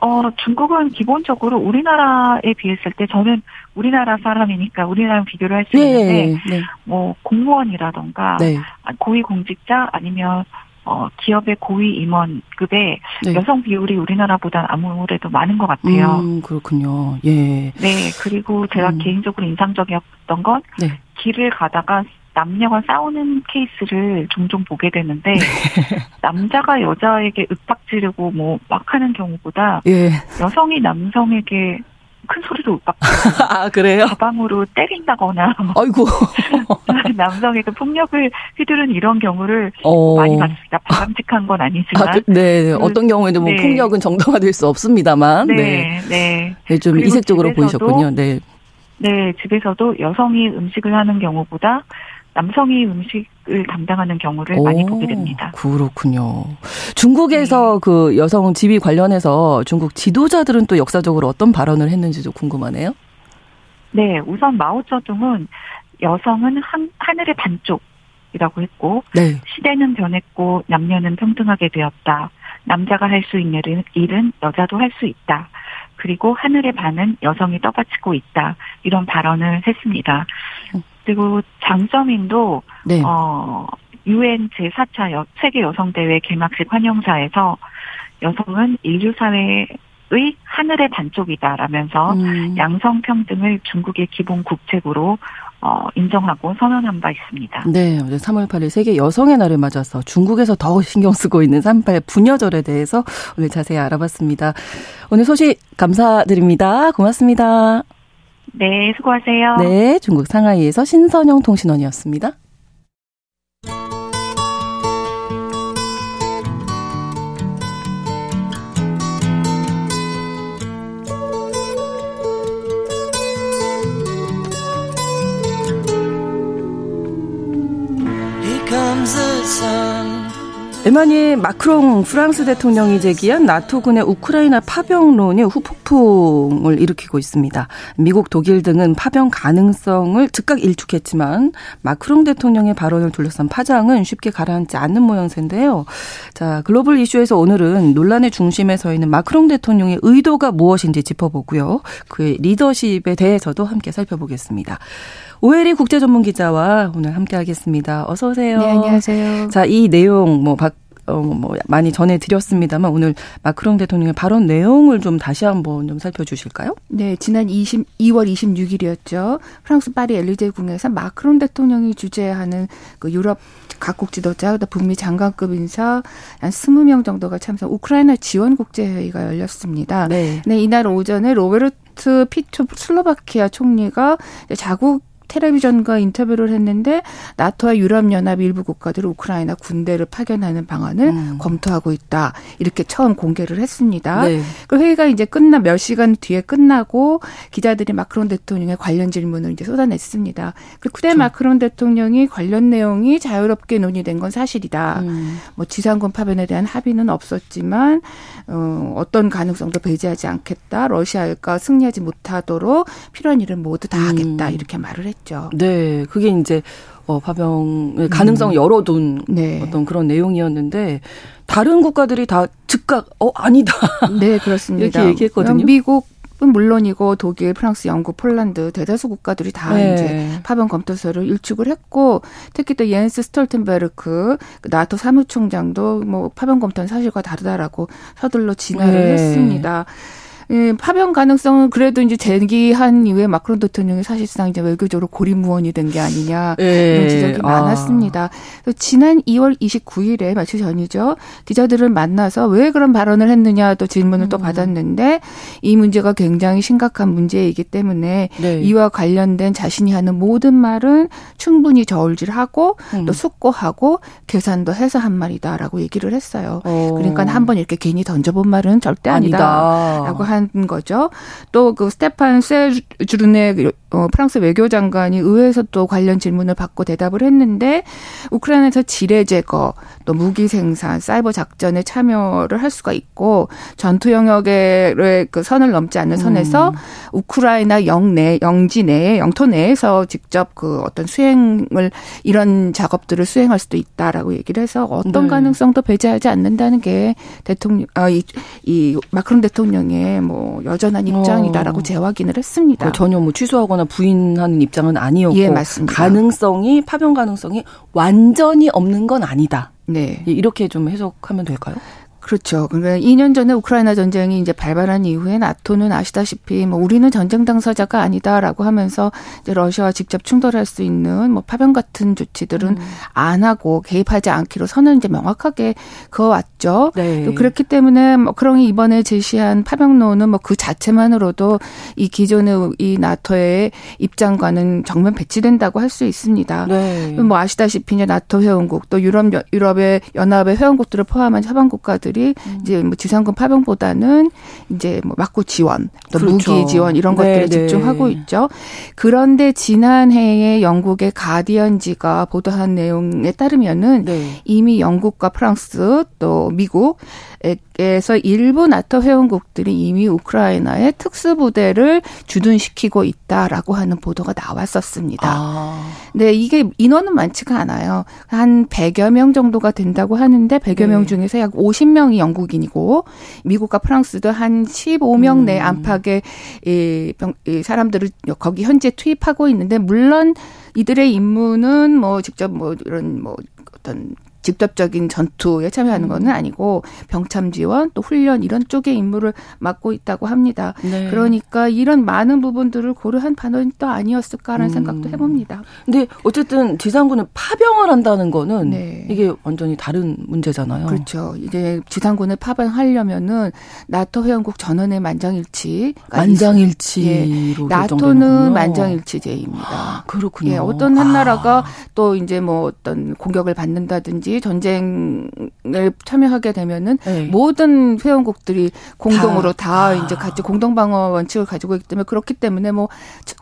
어, 중국은 기본적으로 우리나라에 비했을 때 저는 우리나라 사람이니까 우리나라랑 비교를 할 수 있는데 네. 뭐 공무원이라던가 네. 고위 공직자 아니면 어, 기업의 고위 임원급의 네. 여성 비율이 우리나라보다 아무래도 많은 것 같아요. 음, 그렇군요. 예. 네, 그리고 제가 음. 개인적으로 인상적이었던 건 네. 길을 가다가 남녀가 싸우는 케이스를 종종 보게 되는데 네. <laughs> 남자가 여자에게 윽박 지르고 뭐 막 하는 경우보다 예. 여성이 남성에게 큰 소리로 윽박 <laughs> 아 그래요? 가방으로 때린다거나 아이고 <laughs> 남성에게 폭력을 휘두른 이런 경우를 어. 많이 봤습니다. 바람직한 건 아니지만 아, 그, 네, 네. 그, 어떤 경우에도 뭐 네. 폭력은 정당화될 수 없습니다만 네, 네, 네. 네 좀 이색적으로 보이셨군요. 네. 네, 집에서도 여성이 음식을 하는 경우보다 남성이 음식을 담당하는 경우를 오, 많이 보게 됩니다. 그렇군요. 중국에서 네. 그 여성 지위 관련해서 중국 지도자들은 또 역사적으로 어떤 발언을 했는지도 궁금하네요. 네, 우선 마오쩌둥은 여성은 한, 하늘의 반쪽이라고 했고 네. 시대는 변했고 남녀는 평등하게 되었다. 남자가 할 수 있는 일은 여자도 할 수 있다. 그리고 하늘의 반은 여성이 떠받치고 있다. 이런 발언을 했습니다. 그리고 장점인도 네. 어 유엔 제4차 세계 여성 대회 개막식 환영사에서 여성은 인류 사회의 하늘의 반쪽이다라면서 음. 양성 평등을 중국의 기본 국책으로 어, 인정하고 선언한 바 있습니다. 네, 3월 8일 세계 여성의 날을 맞아서 중국에서 더 신경 쓰고 있는 38 부녀절에 대해서 오늘 자세히 알아봤습니다. 오늘 소식 감사드립니다. 고맙습니다. 네, 수고하세요. 네, 중국 상하이에서 신선영 통신원이었습니다. 에마니엘 마크롱 프랑스 대통령이 제기한 나토군의 우크라이나 파병론이 후폭풍을 일으키고 있습니다. 미국, 독일 등은 파병 가능성을 즉각 일축했지만 마크롱 대통령의 발언을 둘러싼 파장은 쉽게 가라앉지 않는 모양새인데요. 자, 글로벌 이슈에서 오늘은 논란의 중심에 서 있는 마크롱 대통령의 의도가 무엇인지 짚어보고요. 그의 리더십에 대해서도 함께 살펴보겠습니다. 오혜리 국제 전문 기자와 오늘 함께 하겠습니다. 어서 오세요. 네, 안녕하세요. 자, 이 내용 뭐 박, 어, 뭐, 많이 전해 드렸습니다만 오늘 마크롱 대통령의 발언 내용을 좀 다시 한번 좀 살펴주실까요? 네, 지난 20, 2월 26일이었죠. 프랑스 파리 엘리제 궁에서 마크롱 대통령이 주재하는 그 유럽 각국 지도자, 북미 장관급 인사 한 20명 정도가 참석, 우크라이나 지원 국제 회의가 열렸습니다. 네. 네, 이날 오전에 로베르트 피초 슬로바키아 총리가 자국 텔레비전과 인터뷰를 했는데 나토와 유럽연합 일부 국가들이 우크라이나 군대를 파견하는 방안을 음. 검토하고 있다. 이렇게 처음 공개를 했습니다. 네. 그 회의가 이제 끝나 몇 시간 뒤에 끝나고 기자들이 마크론 대통령의 관련 질문을 이제 쏟아냈습니다. 그때 그렇죠. 마크론 대통령이 관련 내용이 자유롭게 논의된 건 사실이다. 음. 뭐 지상군 파견에 대한 합의는 없었지만 어, 어떤 가능성도 배제하지 않겠다. 러시아가 승리하지 못하도록 필요한 일을 모두 다 하겠다. 음. 이렇게 말을 했죠. 있죠. 네, 그게 이제 어, 파병의 가능성을 음. 열어둔 네. 어떤 그런 내용이었는데 다른 국가들이 다 즉각 어 아니다. <laughs> 네, 그렇습니다. 이렇게 얘기했거든요. 미국 은 물론이고 독일, 프랑스, 영국, 폴란드 대다수 국가들이 다 네. 이제 파병 검토설을 일축을 했고 특히 또 옌스 스톨텐베르크 그 나토 사무총장도 뭐 파병 검토는 사실과 다르다라고 서둘러 진화를 네. 했습니다. 예, 파병 가능성은 그래도 이제 제기한 이후에 마크론 대통령이 사실상 이제 외교적으로 고립무원이 된 게 아니냐 예. 이런 지적이 아. 많았습니다. 지난 2월 29일에 며칠 전이죠. 기자들을 만나서 왜 그런 발언을 했느냐 또 질문을 음. 또 받았는데 이 문제가 굉장히 심각한 문제이기 때문에 네. 이와 관련된 자신이 하는 모든 말은 충분히 저울질하고 음. 또 숙고하고 계산도 해서 한 말이다라고 얘기를 했어요. 오. 그러니까 한 번 이렇게 괜히 던져본 말은 절대 아니다라고 아니다. 한 거죠. 또 그 스테판 세주르네 어, 프랑스 외교장관이 의회에서 또 관련 질문을 받고 대답을 했는데 우크라이나에서 지뢰 제거, 또 무기 생산, 사이버 작전에 참여를 할 수가 있고 전투 영역의 그 선을 넘지 않는 선에서 음. 우크라이나 영내 영지 내에 영토 내에서 직접 그 어떤 수행을 이런 작업들을 수행할 수도 있다라고 얘기를 해서 어떤 네. 가능성도 배제하지 않는다는 게 대통령 아이 이 마크롱 대통령의 뭐 여전한 입장이다라고 어. 재확인을 했습니다. 전혀 뭐 취소하거나 부인하는 입장은 아니었고 예, 맞습니다. 가능성이 파병 가능성이 완전히 없는 건 아니다. 네. 이렇게 좀 해석하면 될까요? 그렇죠. 그러니까 2년 전에 우크라이나 전쟁이 이제 발발한 이후에 나토는 아시다시피 뭐 우리는 전쟁 당사자가 아니다라고 하면서 이제 러시아와 직접 충돌할 수 있는 뭐 파병 같은 조치들은 음. 안 하고 개입하지 않기로 선을 이제 명확하게 그어왔죠. 네. 또 그렇기 때문에 뭐 그런이 이번에 제시한 파병론은 뭐 그 자체만으로도 이 기존의 이 나토의 입장과는 정면 배치된다고 할 수 있습니다. 네. 뭐 아시다시피 이제 나토 회원국 또 유럽 유럽의 연합의 회원국들을 포함한 협방 국가들 것들이 음. 이제 뭐 지상군 파병보다는 이제 뭐 막구 지원, 또 그렇죠. 무기 지원 이런 네, 것들에 네. 집중하고 있죠. 그런데 지난해에 영국의 가디언지가 보도한 내용에 따르면은 네. 이미 영국과 프랑스 또 미국 에서 일부 나토 회원국들이 이미 우크라이나에 특수부대를 주둔시키고 있다라고 하는 보도가 나왔었습니다. 아. 네, 이게 인원은 많지가 않아요. 한 100여 명 정도가 된다고 하는데 100여 네. 명 중에서 약 50명이 영국인이고 미국과 프랑스도 한 15명 음. 내 안팎의 이, 이 사람들을 거기 현재 투입하고 있는데 물론 이들의 임무는 뭐 직접 뭐 이런 뭐 어떤 직접적인 전투에 참여하는 음. 것은 아니고 병참 지원 또 훈련 이런 쪽의 임무를 맡고 있다고 합니다. 네. 그러니까 이런 많은 부분들을 고려한 반원이 또 아니었을까라는 음. 생각도 해봅니다. 근데 어쨌든 지상군을 파병을 한다는 거는 네. 이게 완전히 다른 문제잖아요. 그렇죠. 이제 지상군을 파병하려면은 나토 회원국 전원의 만장일치 만장일치로 예. 나토는 만장일치제입니다. 아, 그렇군요. 예. 어떤 한 나라가 아. 또 이제 뭐 어떤 공격을 받는다든지 전쟁을 참여하게 되면은 네. 모든 회원국들이 공동으로 다, 다 아. 이제 같이 공동 방어 원칙을 가지고 있기 때문에 그렇기 때문에 뭐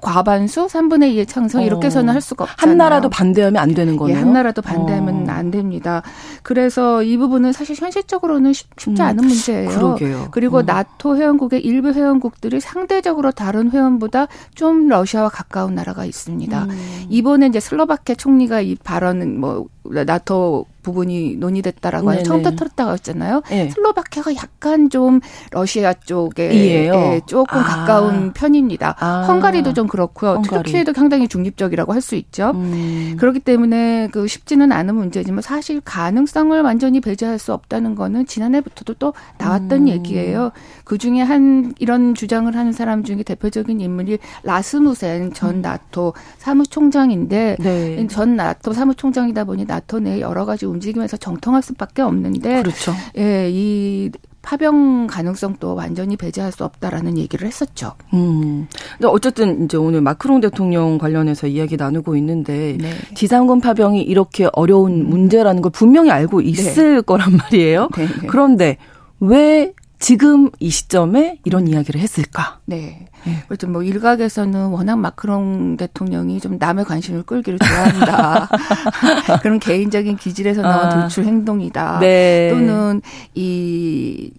과반수 3분의 2의 창성 이렇게 해서는 어. 할 수가 없잖아요. 한 나라도 반대하면 안 되는 거네요. 예, 한 나라도 반대하면 어. 안 됩니다. 그래서 이 부분은 사실 현실적으로는 쉽지 음. 않은 문제예요. 그러게요. 그리고 어. 나토 회원국의 일부 회원국들이 상대적으로 다른 회원보다 좀 러시아와 가까운 나라가 있습니다. 음. 이번에 이제 슬로바키아 총리가 이 발언은 뭐 나토 부분이 논의됐다라고 하는 처음부터 털었다고 했잖아요. 네. 슬로바키아가 약간 좀 러시아 쪽에 예, 조금 아. 가까운 편입니다. 아. 헝가리도 좀 그렇고요. 헝가리. 터키에도 상당히 중립적이라고 할 수 있죠. 음. 그렇기 때문에 그 쉽지는 않은 문제지만 사실 가능성을 완전히 배제할 수 없다는 거는 지난해부터도 또 나왔던 음. 얘기예요. 그 중에 한 이런 주장을 하는 사람 중에 대표적인 인물이 라스무센 전 음. 나토 사무총장인데 네. 전 나토 사무총장이다 보니 나 토내 여러 가지 움직이면서 정통할 수밖에 없는데 그렇죠. 예, 이 파병 가능성도 완전히 배제할 수 없다라는 얘기를 했었죠. 음. 근데 어쨌든 이제 오늘 마크롱 대통령 관련해서 이야기 나누고 있는데 네. 지상군 파병이 이렇게 어려운 음. 문제라는 걸 분명히 알고 있을 네. 거란 말이에요. 네, 네. 그런데 왜 지금 이 시점에 이런 이야기를 했을까? 네. 네. 그렇죠. 뭐 일각에서는 워낙 마크롱 대통령이 좀 남의 관심을 끌기를 좋아한다. <laughs> 그런 개인적인 기질에서 나온 아. 돌출 행동이다. 네. 또는 이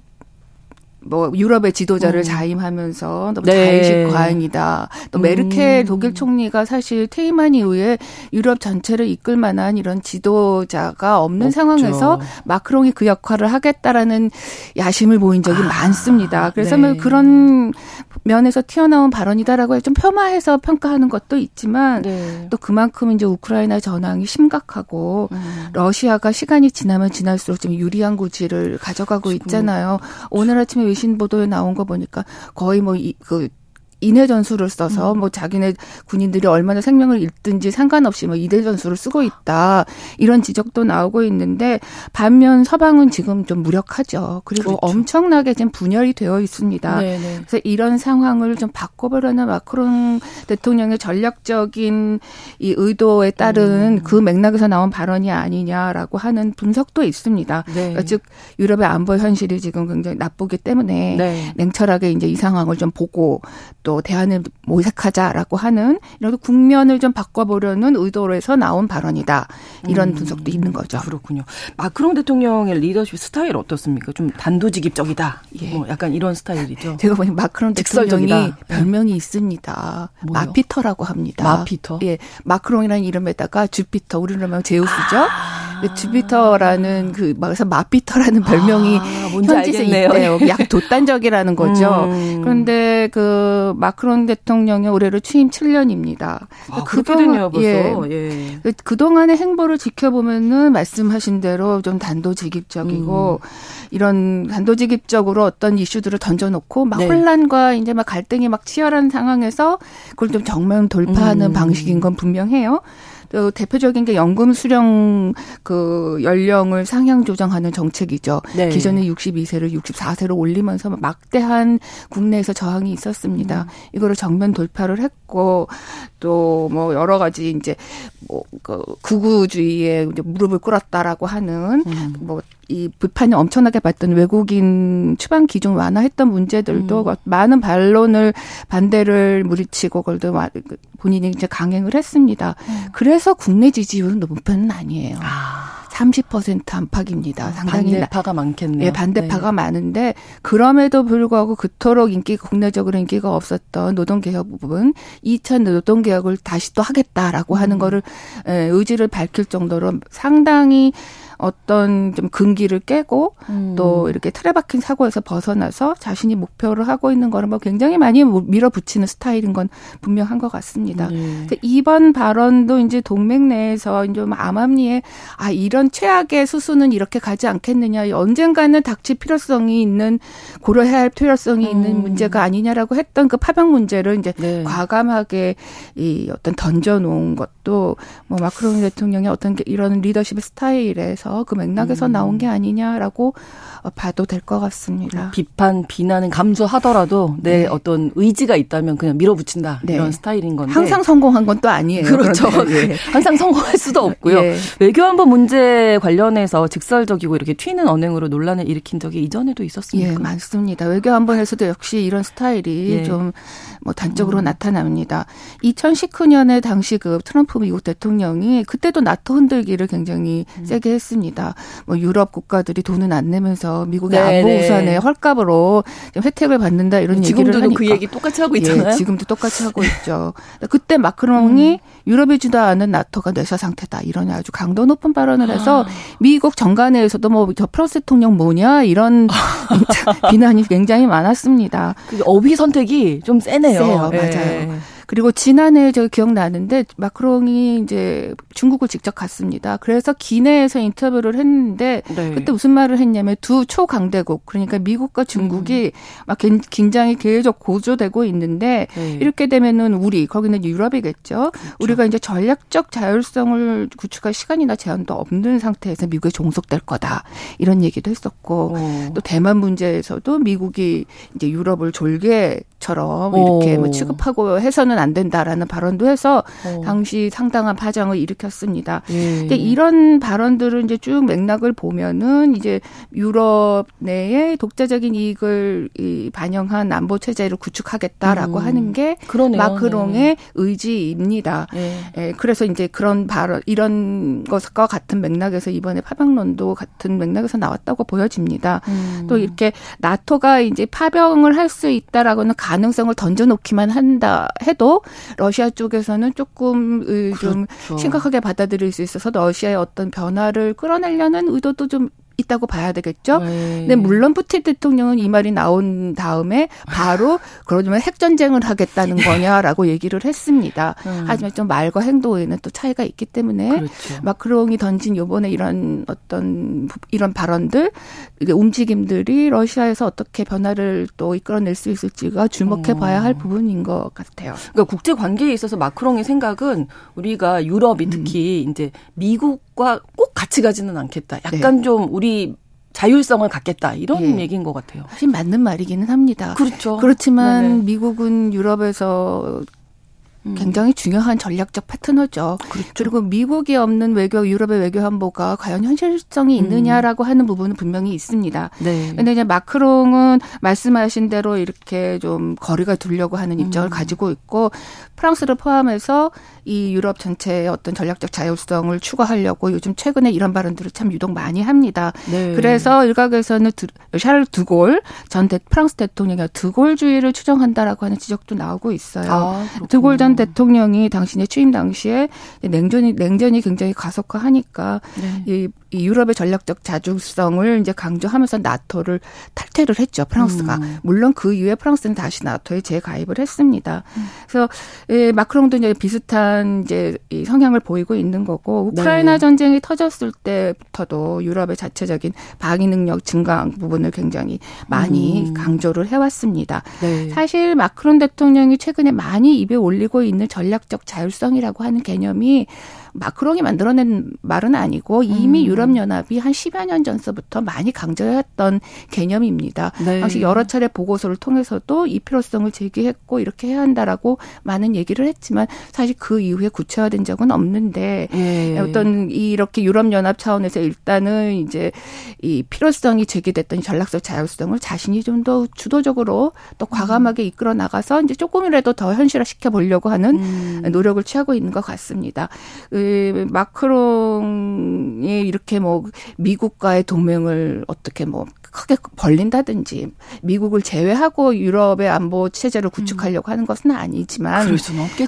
뭐 유럽의 지도자를 음. 자임하면서 너무 네. 자의식 과잉이다. 또 메르켈 음. 독일 총리가 사실 퇴임한 이후에 유럽 전체를 이끌 만한 이런 지도자가 없는 없죠. 상황에서 마크롱이 그 역할을 하겠다라는 야심을 보인 적이 아. 많습니다. 그래서 네. 뭐 그런 면에서 튀어나온 발언이다라고 좀 폄하해서 평가하는 것도 있지만 네. 또 그만큼 이제 우크라이나 전황이 심각하고 음. 러시아가 시간이 지나면 지날수록 좀 유리한 고지를 가져가고 있잖아요. 오늘 아침에 외신 보도에 나온 거 보니까 거의 뭐 그 인해 전술을 써서 음. 뭐 자기네 군인들이 얼마나 생명을 잃든지 상관없이 뭐 이대 전술을 쓰고 있다 이런 지적도 나오고 있는데 반면 서방은 지금 좀 무력하죠. 그리고 그렇죠. 엄청나게 지금 분열이 되어 있습니다. 네네. 네. 그래서 이런 상황을 좀 바꿔보려는 마크롱 대통령의 전략적인 이 의도에 따른 음. 그 맥락에서 나온 발언이 아니냐라고 하는 분석도 있습니다. 네. 그러니까 즉 유럽의 안보 현실이 지금 굉장히 나쁘기 때문에 네. 냉철하게 이제 이 상황을 좀 보고 또또 대안을 모색하자라고 하는 이런 국면을 좀 바꿔보려는 의도에서 나온 발언이다. 이런 음, 분석도 있는 거죠. 그렇군요. 마크롱 대통령의 리더십 스타일 어떻습니까? 좀 단도직입적이다. 예. 뭐 약간 이런 스타일이죠. <laughs> 제가 보니 마크롱 대통령이 네. 별명이 있습니다. 뭐요? 마피터라고 합니다. 마피터? 예. 마크롱이라는 이름에다가 주피터, 우리로 말 제우스죠. 아. 주피터라는 그 그래서 마피터라는 별명이 아, 현지에서 있대요. 약 도단적이라는 거죠. 음. 그런데 그 마크롱 대통령이 올해로 취임 7년입니다. 아, 그동안 예, 예. 그 그동안의 행보를 지켜보면은 말씀하신 대로 좀 단도직입적이고 음. 이런 단도직입적으로 어떤 이슈들을 던져놓고 막 네. 혼란과 이제 막 갈등이 막 치열한 상황에서 그걸 좀 정면 돌파하는 음. 방식인 건 분명해요. 또 대표적인 게 연금 수령 그 연령을 상향 조정하는 정책이죠. 네. 기존에 62세를 64세로 올리면서 막대한 국내에서 저항이 있었습니다. 음. 이거를 정면 돌파를 했고 또 뭐 여러 가지 이제 뭐 그 구구주의에 이제 무릎을 꿇었다라고 하는 음. 뭐 이 비판이 엄청나게 받던 외국인 추방 기준 완화했던 문제들도 음. 많은 반론을 반대를 물리치고 그걸도 본인이 이제 강행을 했습니다. 음. 그래서 국내 지지율은 높은 아니에요. 아. 30% 안팎입니다. 아, 상당히 반대파가 많겠네요. 예, 반대파가 네. 많은데 그럼에도 불구하고 그토록 인기가 국내적으로 인기가 없었던 노동개혁 부분 2차 노동개혁을 다시 또 하겠다라고 음. 하는 거를 예, 의지를 밝힐 정도로 상당히 어떤 좀 근기를 깨고 음. 또 이렇게 틀에 박힌 사고에서 벗어나서 자신이 목표를 하고 있는 거를 뭐 굉장히 많이 밀어붙이는 스타일인 건 분명한 것 같습니다. 네. 이번 발언도 이제 동맹 내에서 좀 암암리에 아 이런 최악의 수순은 이렇게 가지 않겠느냐 언젠가는 닥칠 필요성이 있는 고려해야 할 필요성이 음. 있는 문제가 아니냐라고 했던 그 파병 문제를 이제 네. 과감하게 이 어떤 던져놓은 것도 뭐 마크롱 대통령의 어떤 이런 리더십의 스타일에서 그 맥락에서 음. 나온 게 아니냐라고 봐도 될 것 같습니다. 비판, 비난은 감수하더라도 내 네. 어떤 의지가 있다면 그냥 밀어붙인다 네. 이런 스타일인 건데 항상 성공한 건 또 아니에요. 그렇죠. 예. 항상 성공할 수도 없고요. 예. 외교안보 문제 관련해서 직설적이고 이렇게 튀는 언행으로 논란을 일으킨 적이 이전에도 있었습니까? 예, 많습니다. 외교안보에서도 역시 이런 스타일이 예. 좀뭐 단적으로 음. 나타납니다. 2019년에 당시 그 트럼프 미국 대통령이 그때도 나토 흔들기를 굉장히 음. 세게 했습니다. 뭐 유럽 국가들이 돈은 안 내면서 미국의 네, 안보 네. 헐값으로 혜택을 받는다 이런 얘기를 하니까 지금도 그 얘기 똑같이 하고 있잖아요. 예, 지금도 똑같이 하고 <laughs> 있죠. 그때 마크롱이 음. 유럽이 주도 않은 나토가 내사 상태다 이런 아주 강도 높은 발언을 해서 아. 미국 정관에서도 뭐 저 프랑스 대통령 뭐냐 이런 <laughs> 비난이 굉장히 많았습니다. 그 어휘 선택이 좀 세네요. 세요, 네. 맞아요. 그리고 지난해 저 기억나는데 마크롱이 이제 중국을 직접 갔습니다. 그래서 기내에서 인터뷰를 했는데 네. 그때 무슨 말을 했냐면 두 초강대국 그러니까 미국과 중국이 음. 막 긴장이 계속 고조되고 있는데 네. 이렇게 되면은 우리 거기는 유럽이겠죠. 그렇죠. 우리가 이제 전략적 자율성을 구축할 시간이나 제한도 없는 상태에서 미국에 종속될 거다 이런 얘기도 했었고 오. 어. 또 대만 문제에서도 미국이 이제 유럽을 졸개 처럼 이렇게 뭐 취급하고 해서는 안 된다라는 발언도 해서 어. 당시 상당한 파장을 일으켰습니다. 예. 근데 이런 발언들을 이제 쭉 맥락을 보면은 이제 유럽 내에 독자적인 이익을 이 반영한 안보 체제를 구축하겠다라고 음. 하는 게 그러네요. 마크롱의 네. 의지입니다. 예. 예. 그래서 이제 그런 발언 이런 것과 같은 맥락에서 이번에 파병론도 같은 맥락에서 나왔다고 보여집니다. 음. 또 이렇게 나토가 이제 파병을 할 수 있다라고는 가 능성을 던져놓기만 한다 해도 러시아 쪽에서는 조금 그렇죠. 좀 심각하게 받아들일 수 있어서 러시아의 어떤 변화를 끌어내려는 의도도 좀 있다고 봐야 되겠죠. 네. 근데 물론 푸틴 대통령은 이 말이 나온 다음에 바로 그러면 핵 전쟁을 하겠다는 거냐라고 얘기를 했습니다. 음. 하지만 좀 말과 행동에는 또 차이가 있기 때문에 그렇죠. 마크롱이 던진 요번에 이런 어떤 이런 발언들 움직임들이 러시아에서 어떻게 변화를 또 이끌어낼 수 있을지가 주목해 봐야 할 어. 부분인 것 같아요. 그러니까 국제 관계에 있어서 마크롱의 생각은 우리가 유럽이 특히 음. 이제 미국과 꼭 같이 가지는 않겠다. 약간 네. 좀 우리 자율성을 갖겠다 이런 예. 얘기인 것 같아요. 사실 맞는 말이기는 합니다. 그렇죠. 그렇지만 네네. 미국은 유럽에서 음. 굉장히 중요한 전략적 파트너죠. 그렇죠. 그리고 미국이 없는 외교, 유럽의 외교 한보가 과연 현실성이 음. 있느냐라고 음. 하는 부분은 분명히 있습니다. 네. 근데 이제 마크롱은 말씀하신 대로 이렇게 좀 거리가 두려고 하는 입장을 음. 가지고 있고 프랑스를 포함해서 이 유럽 전체의 어떤 전략적 자율성을 추구하려고 요즘 최근에 이런 발언들을 참 유독 많이 합니다. 네. 그래서 일각에서는 샤를 드골 전 프랑스 대통령이 드골주의를 추정한다라고 하는 지적도 나오고 있어요. 아, 드골 전 대통령이 당신의 취임 당시에 냉전이 냉전이 굉장히 가속화하니까 네. 이, 이 유럽의 전략적 자주성을 이제 강조하면서 나토를 탈퇴를 했죠. 프랑스가 음. 물론 그 이후에 프랑스는 다시 나토에 재가입을 했습니다. 음. 그래서 예, 마크롱도 이제 비슷한 이제 이 성향을 보이고 있는 거고 우크라이나 네. 전쟁이 터졌을 때부터도 유럽의 자체적인 방위 능력 증강 부분을 굉장히 많이 음. 강조를 해왔습니다. 네. 사실 마크롱 대통령이 최근에 많이 입에 올리고 있는 전략적 자율성이라고 하는 개념이 마크롱이 만들어낸 말은 아니고 이미 음. 유럽연합이 한 10여 년 전서부터 많이 강조했던 개념입니다. 네. 당시 여러 차례 보고서를 통해서도 이 필요성을 제기했고 이렇게 해야 한다라고 많은 얘기를 했지만 사실 그 이후에 구체화된 적은 없는데 예. 어떤 이렇게 유럽연합 차원에서 일단은 이제 이 필요성이 제기됐던 전략적 자율성을 자신이 좀 더 주도적으로 또 과감하게 이끌어 나가서 이제 조금이라도 더 현실화 시켜 보려고 하는 음. 노력을 취하고 있는 것 같습니다. 그 마크롱이 이렇게 뭐 미국과의 동맹을 어떻게 뭐 크게 벌린다든지 미국을 제외하고 유럽의 안보 체제를 구축하려고 음. 하는 것은 아니지만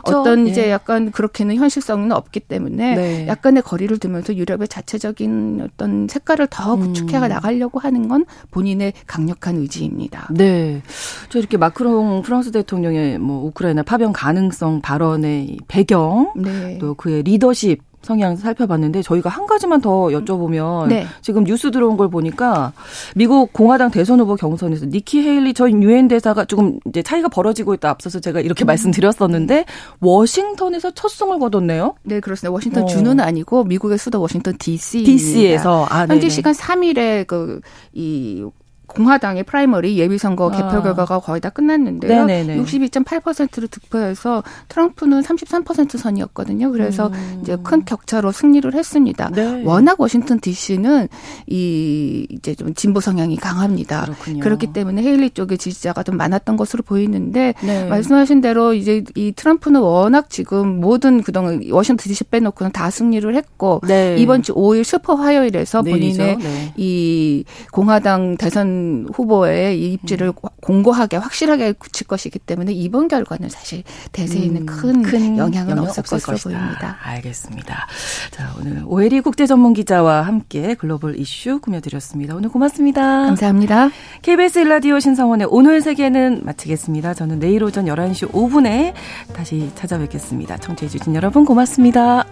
어떤 예. 이제 약간 그렇게는 현실성은 없기 때문에 네. 약간의 거리를 두면서 유럽의 자체적인 어떤 색깔을 더 음. 구축해 나가려고 하는 건 본인의 강력한 의지입니다. 네. 저 이렇게 마크롱 프랑스 대통령의 뭐 우크라이나 파병 가능성 발언의 배경 네. 또 그의 리더십 성향 살펴봤는데 저희가 한 가지만 더 여쭤보면 네. 지금 뉴스 들어온 걸 보니까 미국 공화당 대선 후보 경선에서 니키 헤일리 전 유엔 대사가 조금 이제 차이가 벌어지고 있다 앞서서 제가 이렇게 음. 말씀드렸었는데 워싱턴에서 첫 승을 거뒀네요. 네 그렇습니다. 워싱턴 어. 주는 아니고 미국의 수도 워싱턴 D.C. DC에서 아, 현지 시간 3일에 그 이 공화당의 프라이머리 예비선거 아. 개표 결과가 거의 다 끝났는데요. 네네네. 62.8%로 득표해서 트럼프는 33% 선이었거든요. 그래서 음. 이제 큰 격차로 승리를 했습니다. 네. 워낙 워싱턴 D.C.는 이 이제 좀 진보 성향이 강합니다. 그렇군요. 그렇기 때문에 헤일리 쪽의 지지자가 좀 많았던 것으로 보이는데 네. 말씀하신 대로 이제 이 트럼프는 워낙 지금 모든 그동안 워싱턴 D.C. 빼놓고는 다 승리를 했고 네. 이번 주 5일 슈퍼 화요일에서 본인의 네. 이 공화당 대선 후보의 입지를 음. 공고하게 확실하게 굳힐 것이기 때문에 이번 결과는 사실 대세에는 음, 큰, 큰 영향은 영향 없을, 없을 것으로 것이다. 보입니다. 알겠습니다. 자, 오늘 오혜리 국제 전문 기자와 함께 글로벌 이슈 꾸며드렸습니다. 오늘 고맙습니다. 감사합니다. KBS 일라디오 신성원의 오늘 세계는 마치겠습니다. 저는 내일 오전 11시 5분에 다시 찾아뵙겠습니다. 청취해주신 여러분 고맙습니다.